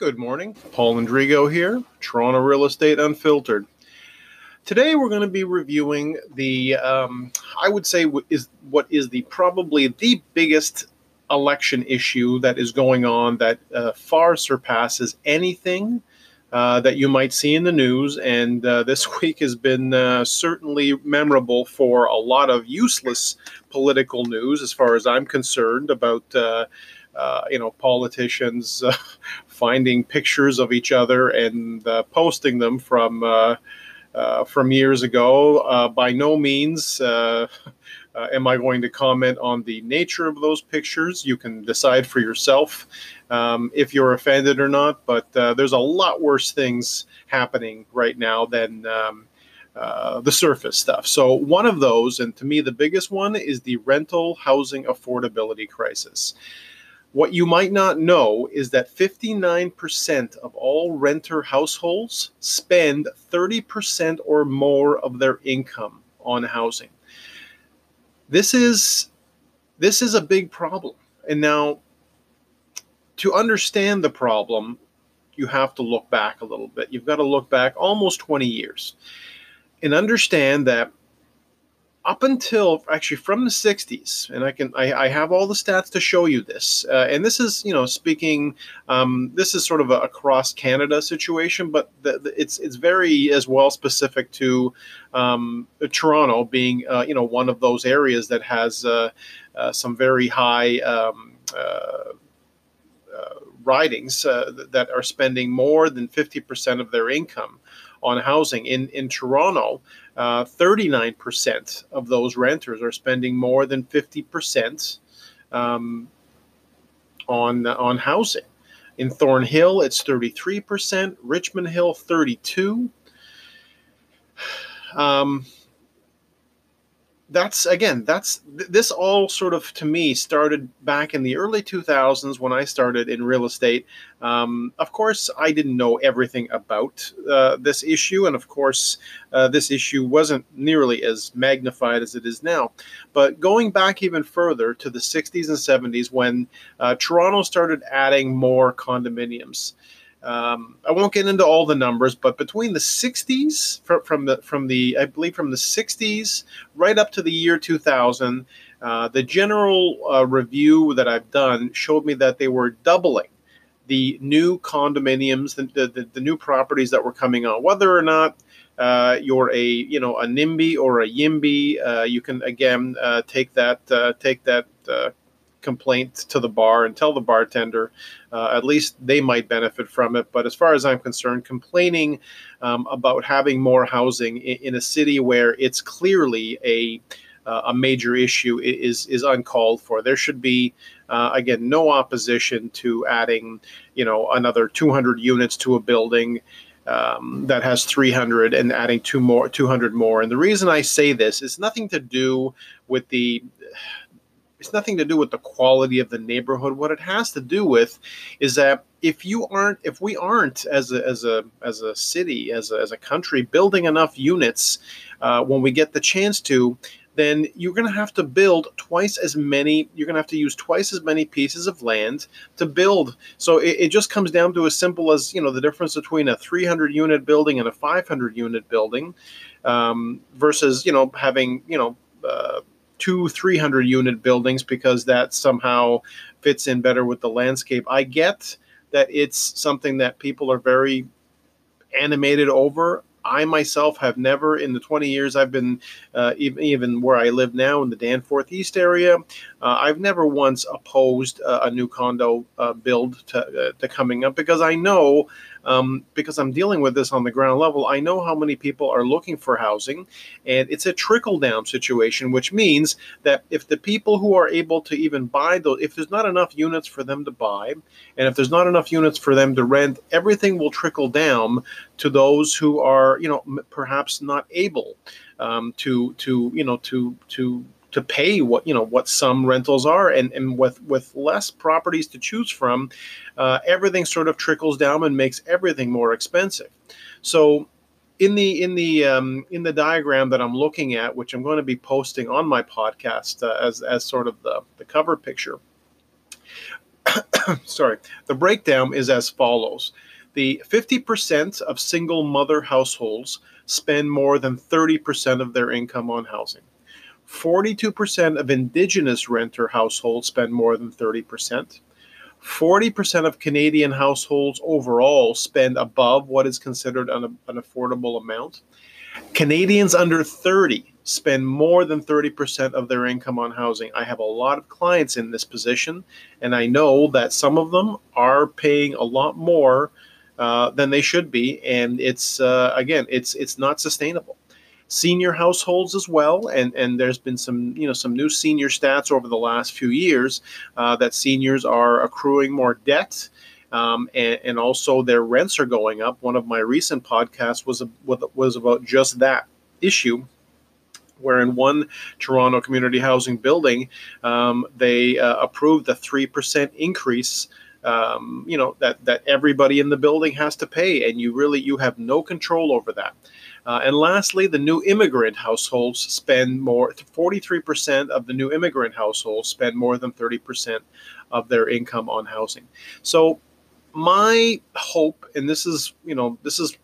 Good morning. Paul Andrigo here, Toronto Real Estate Unfiltered. Today we're going to be reviewing the, um, I would say, is what is the probably the biggest election issue that is going on that uh, far surpasses anything uh, that you might see in the news. And uh, this week has been uh, certainly memorable for a lot of useless political news, as far as I'm concerned, about uh, uh, you know politicians uh, finding pictures of each other and uh, posting them from uh, uh, from years ago. by no means. am I going to comment on the nature of those pictures? You can decide for yourself um, if you're offended or not. But there's a lot worse things happening right now than um, uh, the surface stuff. So, one of those, and to me the biggest one, is the rental housing affordability crisis. What you might not know is that 59% of all renter households spend 30% or more of their income on housing. This is this is a big problem. And now to understand the problem, you have to look back a little bit. You've got to look back almost 20 years and understand that up until actually from the 60s and i can i, I have all the stats to show you this uh, and this is you know speaking um, this is sort of a, across canada situation but the, the, it's it's very as well specific to um, toronto being uh, you know one of those areas that has uh, uh some very high um, uh, uh, ridings that are spending more than 50% of their income on housing. In in toronto uh, 39% of those renters are spending more than 50% um, on, on housing. In Thornhill, it's 33%, Richmond Hill, 32 um, that's again that's this all sort of to me started back in the early 2000s when i started in real estate. Um, of course i didn't know everything about uh, this issue and of course uh, this issue wasn't nearly as magnified as it is now. But going back even further to the 60s and 70s when uh, toronto started adding more condominiums um, I won't get into all the numbers, but between the 60s, from, from, the from the I believe from the 60s right up to the year 2000, uh, the general uh, review that I've done showed me that they were doubling the new condominiums, the, the, the new properties that were coming on. Whether or not uh, you're a you know a NIMBY or a YIMBY, uh, you can again uh, take that uh, take that complaint to the bar and tell the bartender. Uh, at least they might benefit from it. But as far as I'm concerned, complaining um, about having more housing in, in, a city where it's clearly a uh, a major issue is is uncalled for. There should be uh, again no opposition to adding you know another 200 units to a building. Um, that has 300 and adding two more 200 more and the reason i say this is nothing to do with the it's nothing to do with the quality of the neighborhood. What it has to do with is that if you aren't, if we aren't as a as a as a city, as a, as a country, building enough units uh, when we get the chance to, then you're going to have to build twice as many. You're going to have to use twice as many pieces of land to build. So it, it, just comes down to as simple as you know the difference between a 300 unit building and a 500 unit building um, versus you know having you know. Uh, two 300 unit buildings because that somehow fits in better with the landscape. I get that it's something that people are very animated over. I myself have never, in the 20 years I've been, uh, even, even where I live now in the Danforth East area, uh, I've never once opposed uh, a new condo uh, build to, uh, to coming up because I know um, because I'm dealing with this on the ground level, I know how many people are looking for housing, and it's a trickle down situation, which means that if the people who are able to even buy those, if there's not enough units for them to buy, and if there's not enough units for them to rent, everything will trickle down to those who are, you know, perhaps not able um, to to you know to to to pay what you know what some rentals are and, and with with less properties to choose from uh, everything sort of trickles down and makes everything more expensive so in the in the um, in the diagram that I'm looking at, which I'm going to be posting on my podcast uh, as as sort of the the cover picture, sorry, the breakdown is as follows. The 50% of single mother households spend more than 30% of their income on housing. 42% of indigenous renter households spend more than 30%. 40% of Canadian households overall spend above what is considered an, an affordable amount. Canadians under 30 spend more than 30% of their income on housing. I have a lot of clients in this position, and I know that some of them are paying a lot more uh, than they should be, and it's uh, again, it's it's not sustainable. Senior households as well, and and there's been some you know some new senior stats over the last few years uh, that seniors are accruing more debt. Um, and, and, also their rents are going up. One of my recent podcasts was a, was about just that issue where in one Toronto community housing building, um, they uh, approved a 3% increase. Um, you know that that everybody in the building has to pay, and you really you have no control over that. Uh, and lastly, the new immigrant households spend more. Forty-three percent of the new immigrant households spend more than thirty percent of their income on housing. So, my hope, and this is you know this is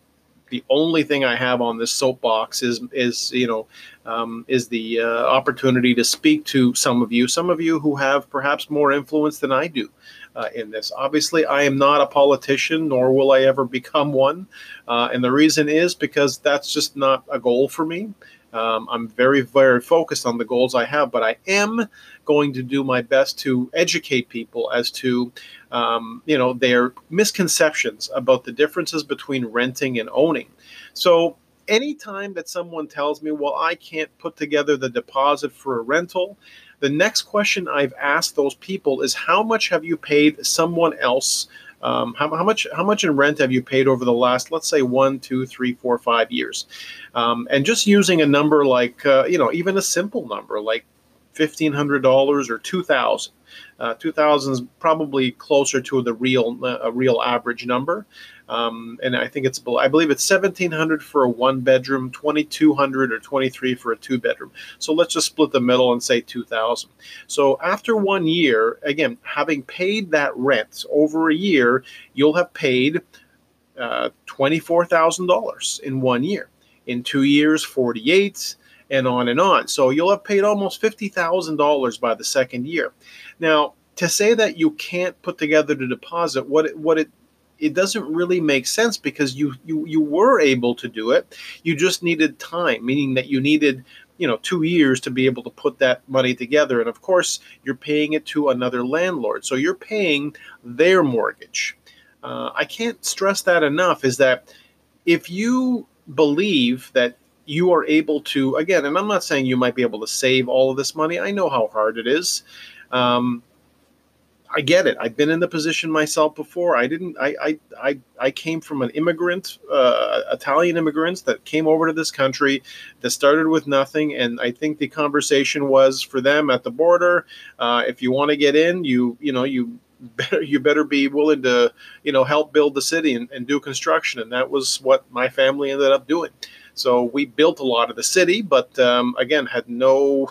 the only thing I have on this soapbox is is you know um, is the uh, opportunity to speak to some of you, some of you who have perhaps more influence than I do uh, in this. Obviously, I am not a politician, nor will I ever become one, uh, and the reason is because that's just not a goal for me. Um, I'm very, very focused on the goals I have, but I am going to do my best to educate people as to, um, you know, their misconceptions about the differences between renting and owning. So, anytime that someone tells me, well, I can't put together the deposit for a rental, the next question I've asked those people is, how much have you paid someone else? Um, how, how, much how much in rent have you paid over the last let's say one two three four five years um, and just using a number like uh, you know even a simple number like $1500 or 2000 uh, 2000 is probably closer to the real uh, a real average number um, and I think it's I believe it's 1700 for a one bedroom 2200 or 23 for a two bedroom so let's just split the middle and say 2000 so after one year again having paid that rent over a year you'll have paid uh, $24000 in one year in two years 48 and on and on. So you'll have paid almost $50,000 by the second year. Now, to say that you can't put together the deposit, what it, what it it doesn't really make sense because you, you you were able to do it. You just needed time, meaning that you needed you know two years to be able to put that money together. And of course you're paying it to another landlord so you're paying their mortgage. Uh, i can't stress that enough is that if you believe that you are able to again and i'm not saying you might be able to save all of this money i know how hard it is. Um, i get it. I've been in the position myself before. I didn't i i i, I came from an immigrant uh, italian immigrants that came over to this country that started with nothing. And i think the conversation was for them at the border uh, if you want to get in you you know you better you better be willing to you know help build the city and, and do construction. And that was what my family ended up doing. So we built a lot of the city, but um, again, had no,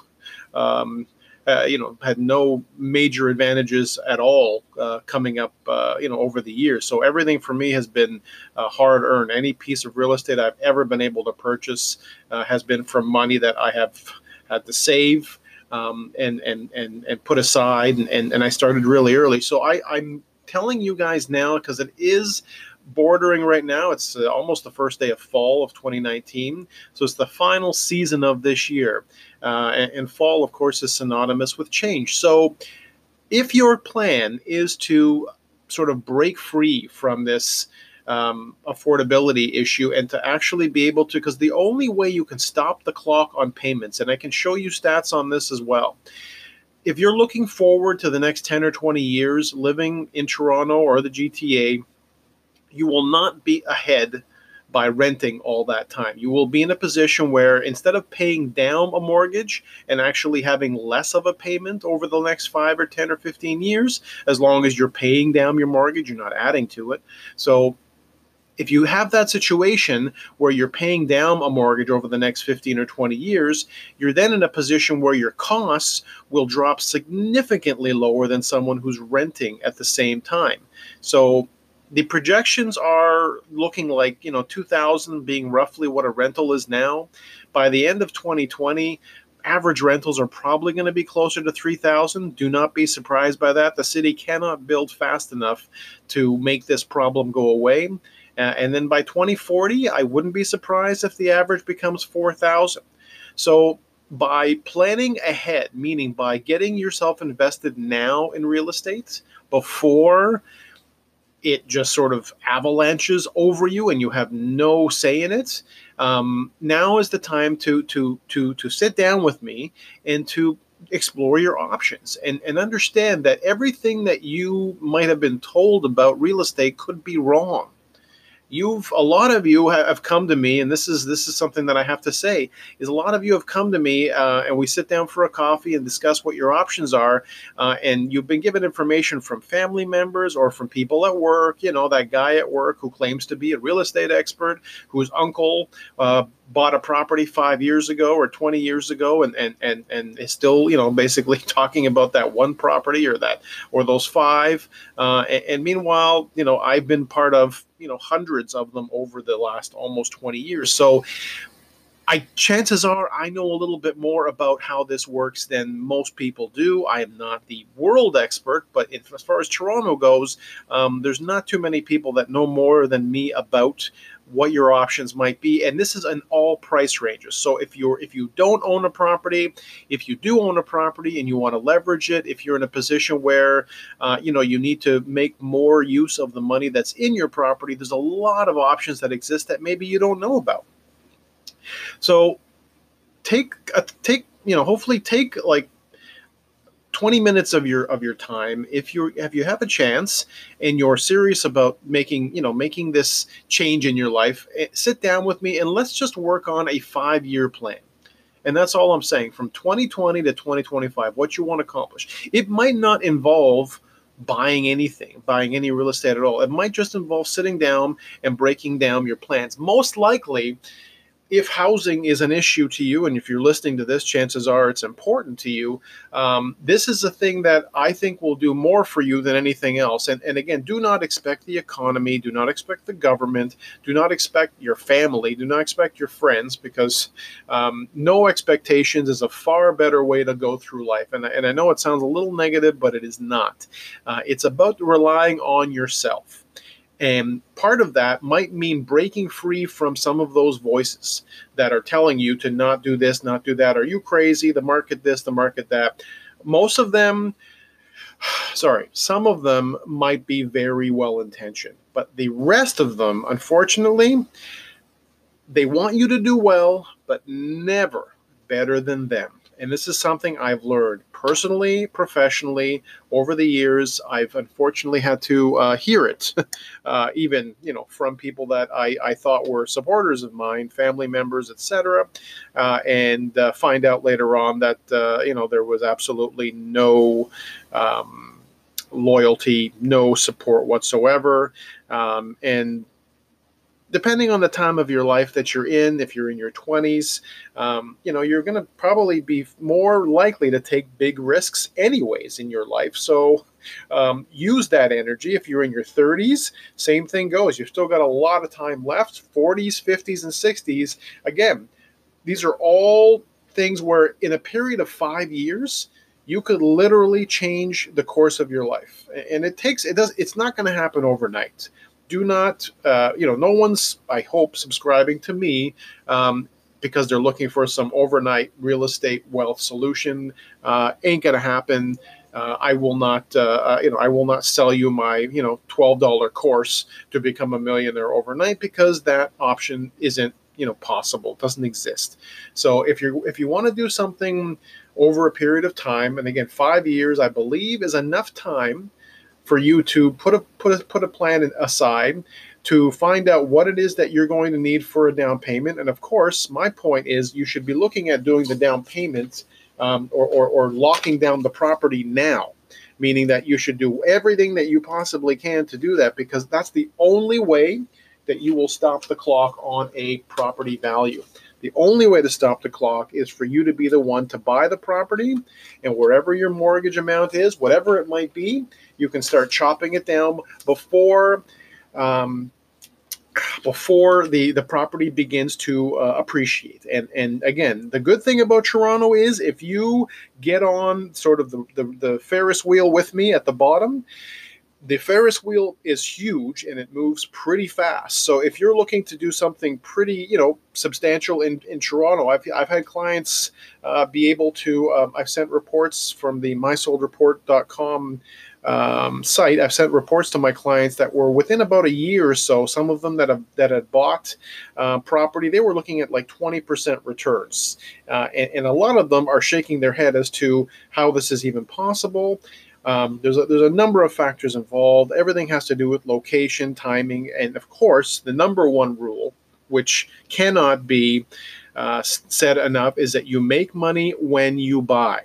um, uh, you know, had no major advantages at all uh, coming up, uh, you know, over the years. So everything for me has been uh, hard earned. Any piece of real estate I've ever been able to purchase uh, has been from money that I have had to save. Um, and, and, and, and put aside and, and, and I started really early. So I, I'm telling you guys now because it is bordering right now. It's uh, almost the first day of fall of 2019. So it's the final season of this year. Uh, and, and, fall, of course, is synonymous with change. So if your plan is to sort of break free from this um, affordability issue and to actually be able to, because the only way you can stop the clock on payments, and I can show you stats on this as well. If you're looking forward to the next 10 or 20 years living in Toronto or the GTA, you will not be ahead by renting all that time. You will be in a position where instead of paying down a mortgage and actually having less of a payment over the next five or 10 or 15 years, as long as you're paying down your mortgage, you're not adding to it. So if you have that situation where you're paying down a mortgage over the next 15 or 20 years, you're then in a position where your costs will drop significantly lower than someone who's renting at the same time. So the projections are looking like, you know, 2000 being roughly what a rental is now. By the end of 2020, average rentals are probably going to be closer to 3000 do not be surprised by that the city cannot build fast enough to make this problem go away uh, and then by 2040, I wouldn't be surprised if the average becomes 4,000. So by planning ahead, meaning by getting yourself invested now in real estate before it just sort of avalanches over you and you have no say in it. Um, now is the time to to to to sit down with me and to explore your options and, and understand that everything that you might have been told about real estate could be wrong you've a lot of you have come to me and this is this is something that i have to say is a lot of you have come to me uh, and we sit down for a coffee and discuss what your options are uh, and you've been given information from family members or from people at work you know that guy at work who claims to be a real estate expert whose uncle uh, bought a property five years ago or 20 years ago and, and, and, and is still, you know, basically talking about that one property or that, or those five. Uh, and, and, meanwhile, you know, I've been part of, you know, hundreds of them over the last almost 20 years. So I, chances are I know a little bit more about how this works than most people do. I am not the world expert, but as far as Toronto goes, um, there's not too many people that know more than me about what your options might be. And this is an all price ranges. So if you're if you don't own a property if you do own a property and you want to leverage it if you're in a position where uh, you know you need to make more use of the money that's in your property there's a lot of options that exist that maybe you don't know about so take take you know hopefully take like 20 minutes of your of your time if you if you have a chance and you're serious about making you know making this change in your life eh, sit down with me and let's just work on a 5 year plan and that's all I'm saying from 2020 to 2025 what you want to accomplish it might not involve buying anything, buying any real estate at all. It might just involve sitting down and breaking down your plans. Most likely, if housing is an issue to you, and if you're listening to this, chances are it's important to you. Um, this is a thing that I think will do more for you than anything else. And, and again, do not expect the economy, do not expect the government, do not expect your family, do not expect your friends, because um, no expectations is a far better way to go through life. And, and I know it sounds a little negative, but it is not. Uh, it's about relying on yourself. And part of that might mean breaking free from some of those voices that are telling you to not do this, not do that. Are you crazy? The market this, the market that. Most of them, sorry, some of them might be very well intentioned, but the rest of them, unfortunately, they want you to do well, but never better than them. And this is something I've learned personally, professionally over the years. I've unfortunately had to uh, hear it, uh, even you know from people that I, I thought were supporters of mine, family members, etc., uh, and uh, find out later on that uh, you know there was absolutely no. Um, loyalty, no support whatsoever, um, and depending on the time of your life that you're in, if you're in your 20s, um, you know, you're going to probably be more likely to take big risks anyways in your life. So um, use that energy. If you're in your 30s, same thing goes. You've still got a lot of time left 40s, 50s, and 60s. Again, these are all things where in a period of five years, you could literally change the course of your life and it takes it does it's not going to happen overnight do not, uh, you know, no one's, I hope, subscribing to me um, because they're looking for some overnight real estate wealth solution. Uh, ain't gonna happen. Uh, I will not, uh, uh, you know, I will not sell you my, you know, twelve dollar course to become a millionaire overnight because that option isn't, you know, possible. It doesn't exist. So if you if you want to do something over a period of time, and again, five years, I believe, is enough time for you to put a put a put a plan aside to find out what it is that you're going to need for a down payment. And of course, my point is you should be looking at doing the down payments um, or, or, or locking down the property now, meaning that you should do everything that you possibly can to do that because that's the only way that you will stop the clock on a property value. The only way to stop the clock is for you to be the one to buy the property, and wherever your mortgage amount is, whatever it might be, you can start chopping it down before. Um, before the, the property begins to uh, appreciate. And and again, the good thing about Toronto is if you get on sort of the, the, the Ferris wheel with me at the bottom, the Ferris wheel is huge and it moves pretty fast. So if you're looking to do something pretty, you know, substantial in, in Toronto, I've, I've had clients uh, be able to, um, I've sent reports from the mysoldreport.com um, site. I've sent reports to my clients that were within about a year or so. Some of them that have that had bought uh, property, they were looking at like 20% returns, uh, and, and a lot of them are shaking their head as to how this is even possible. Um, there's a, there's a number of factors involved. Everything has to do with location, timing, and of course, the number one rule, which cannot be uh, said enough, is that you make money when you buy.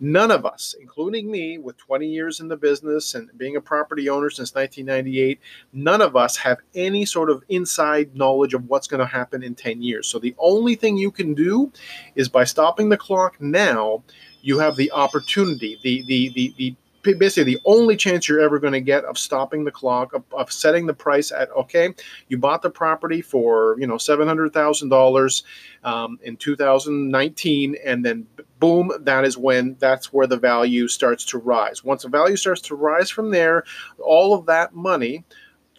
None of us, including me, with 20 years in the business and being a property owner since 1998, none of us have any sort of inside knowledge of what's going to happen in 10 years. So the only thing you can do is by stopping the clock now, you have the opportunity, the the the the basically the only chance you're ever going to get of stopping the clock of, of, setting the price at okay you bought the property for you know $700000 um, in 2019 and then boom that is when that's where the value starts to rise. Once the value starts to rise from there all of that money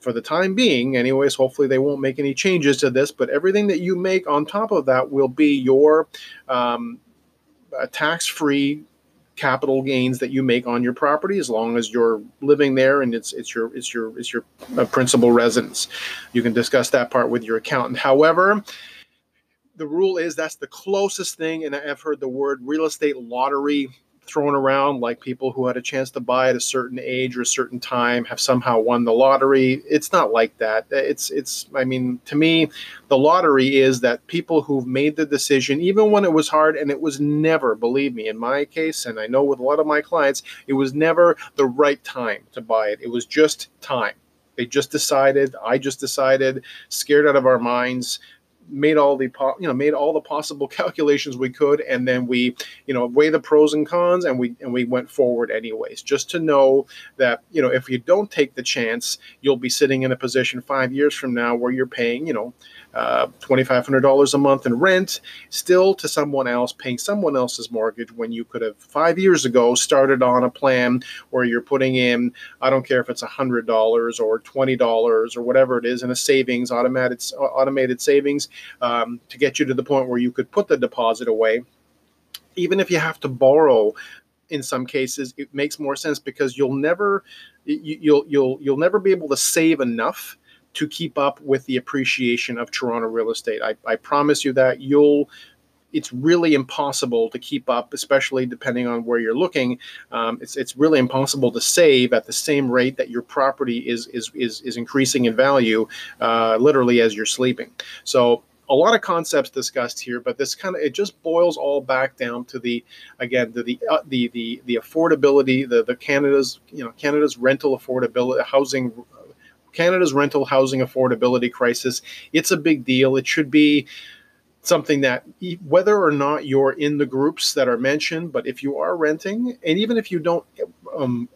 for the time being anyways hopefully they won't make any changes to this but everything that you make on top of that will be your um, tax-free capital gains that you make on your property as long as you're living there and it's it's your it's your it's your uh, principal residence. You can discuss that part with your accountant. However, the rule is that's the closest thing, and I've heard the word real estate lottery thrown around like people who had a chance to buy at a certain age or a certain time have somehow won the lottery. It's not like that. It's it's I mean to me the lottery is that people who've made the decision even when it was hard and it was never believe me in my case and I know with a lot of my clients it was never the right time to buy it. It was just time. They just decided, I just decided, scared out of our minds, made all the you know made all the possible calculations we could and then we you know weigh the pros and cons and we and we went forward anyways. Just to know that you know if you don't take the chance you'll be sitting in a position 5 years from now where you're paying you know uh, $2,500 a month in rent, still to someone else, paying someone else's mortgage when you could have five years ago started on a plan where you're putting in, I don't care if it's $100 or $20 or whatever it is, in a savings, automated, automated savings um, to get you to the point where you could put the deposit away. Even if you have to borrow in some cases it makes more sense because you'll never you, you'll you'll you'll never be able to save enough to keep up with the appreciation of Toronto real estate. I, I promise you that you'll it's really impossible to keep up, especially depending on where you're looking. Um, it's, it's really impossible to save at the same rate that your property is is is, is increasing in value, uh, literally as you're sleeping. So a lot of concepts discussed here, but this kind of it just boils all back down to the again the the uh, the, the the affordability, the the Canada's you know Canada's rental affordability, housing Canada's rental housing affordability crisis. It's a big deal. It should be something that whether or not you're in the groups that are mentioned, but if you are renting, and even if you don't, um,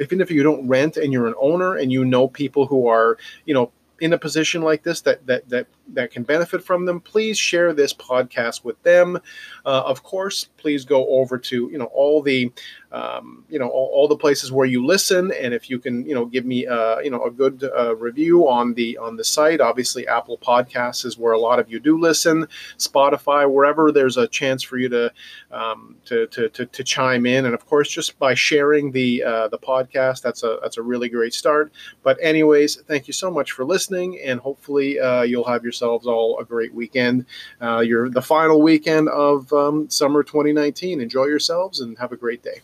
even if you don't rent and you're an owner and you know people who are, you know, in a position like this that that that that can benefit from them, please share this podcast with them. Uh, of course, please go over to you know all the um, you know all, all, the places where you listen. And if you can you know give me uh, you know a good uh, review on the on the site obviously apple podcasts is where a lot of you do listen. Spotify wherever there's a chance for you to um, to, to, to, to, chime in. And of course just by sharing the uh, the podcast that's a that's a really great start. But anyways thank you so much for listening and hopefully uh, you'll have yourselves all a great weekend. Uh, you're the final weekend of um, summer 2019 enjoy yourselves and have a great day